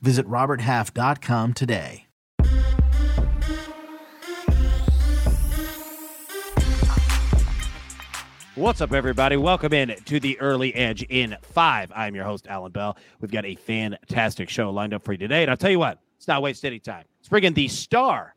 Visit RobertHalf.com today. What's up, everybody? Welcome in to the Early Edge in five. I'm your host, Allan Bell. We've got a fantastic show lined up for you today. And I'll tell you what, it's not waste any time. Let's bring in the star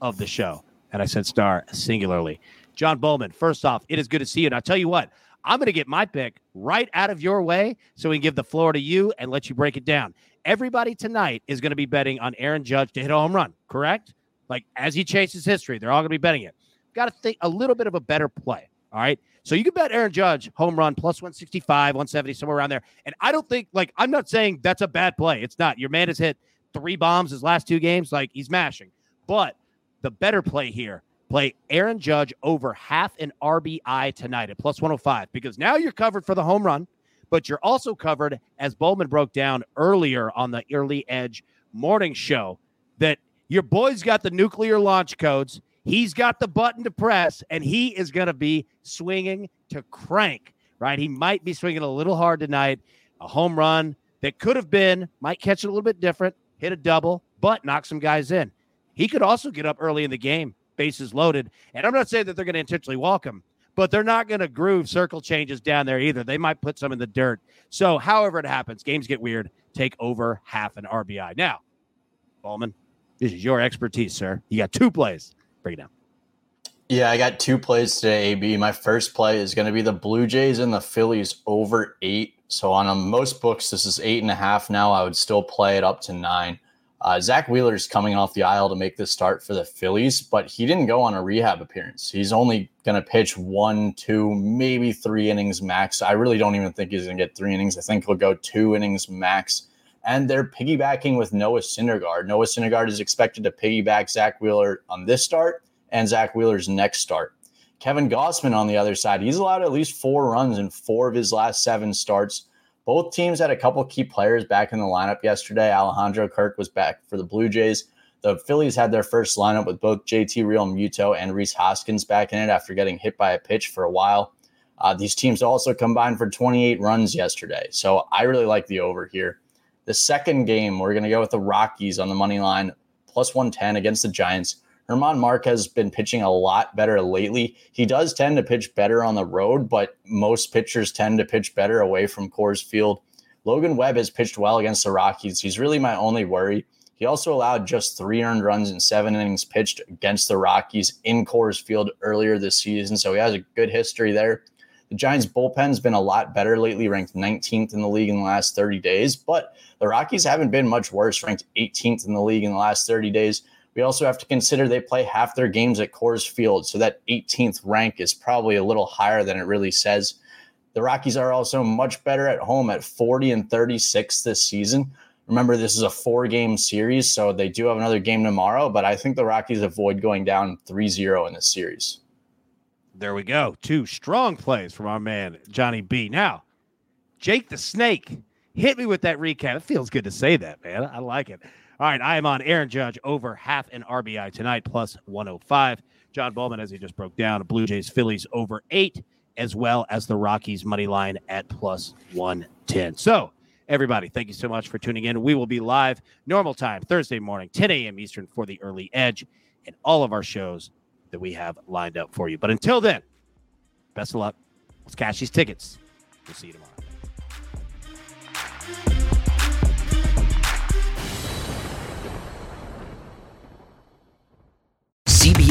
of the show. And I said star singularly. John Bollman, first off, it is good to see you. And I'll tell you what, I'm going to get my pick right out of your way so we can give the floor to you and let you break it down. Everybody tonight is going to be betting on Aaron Judge to hit a home run, correct? Like as he chases history, they're all going to be betting it. Got to think a little bit of a better play. All right. So you can bet Aaron Judge home run plus 165, 170, somewhere around there. And I don't think, like, I'm not saying that's a bad play. It's not. Your man has hit three bombs his last two games. Like, he's mashing. But the better play here, play Aaron Judge over half an RBI tonight at plus 105 because now you're covered for the home run, but you're also covered, as Bollman broke down earlier on the Early Edge morning show, that your boy's got the nuclear launch codes. He's got the button to press, and he is going to be swinging to crank, right? He might be swinging a little hard tonight. A home run that could have been, might catch it a little bit different, hit a double, but knock some guys in. He could also get up early in the game, bases loaded. And I'm not saying that they're going to intentionally walk him, but they're not going to groove circle changes down there either. They might put some in the dirt. So, however it happens, games get weird. Take over half an RBI. Now, Bollman, this is your expertise, sir. You got two plays. Break it down. Yeah, I got two plays today, AB. My first play is going to be the Blue Jays and the Phillies over eight. So on most books, this is eight and a half now. I would still play it up to nine. Uh, Zack Wheeler is coming off the IL to make this start for the Phillies, but he didn't go on a rehab appearance. He's only going to pitch one, two, maybe three innings max. I really don't even think he's going to get three innings. I think he'll go two innings max. And they're piggybacking with Noah Syndergaard. Noah Syndergaard is expected to piggyback Zack Wheeler on this start and Zack Wheeler's next start. Kevin Gausman on the other side, he's allowed at least four runs in four of his last seven starts. Both teams had a couple key players back in the lineup yesterday. Alejandro Kirk was back for the Blue Jays. The Phillies had their first lineup with both JT Realmuto and Rhys Hoskins back in it after getting hit by a pitch for a while. Uh, these teams also combined for 28 runs yesterday. So I really like the over here. The second game, we're going to go with the Rockies on the money line, plus 110 against the Giants. German Marquez has been pitching a lot better lately. He does tend to pitch better on the road, but most pitchers tend to pitch better away from Coors Field. Logan Webb has pitched well against the Rockies. He's really my only worry. He also allowed just three earned runs in seven innings pitched against the Rockies in Coors Field earlier this season, so he has a good history there. The Giants' bullpen's been a lot better lately, ranked 19th in the league in the last 30 days, but the Rockies haven't been much worse, ranked 18th in the league in the last 30 days. We also have to consider they play half their games at Coors Field, so that 18th rank is probably a little higher than it really says. The Rockies are also much better at home at 40 and 36 this season. Remember, this is a four game series, so they do have another game tomorrow, but I think the Rockies avoid going down 3 0 in this series. There we go. Two strong plays from our man, Johnny B. Now, Jake the Snake, hit me with that recap. It feels good to say that, man. I like it. All right, I am on Aaron Judge over half an RBI tonight, plus 105. John Bollman, as he just broke down, Blue Jays Phillies over eight, as well as the Rockies money line at plus 110. So, everybody, thank you so much for tuning in. We will be live normal time Thursday morning, 10 a.m. Eastern for the early edge and all of our shows that we have lined up for you. But until then, best of luck. Let's cash these tickets. We'll see you tomorrow.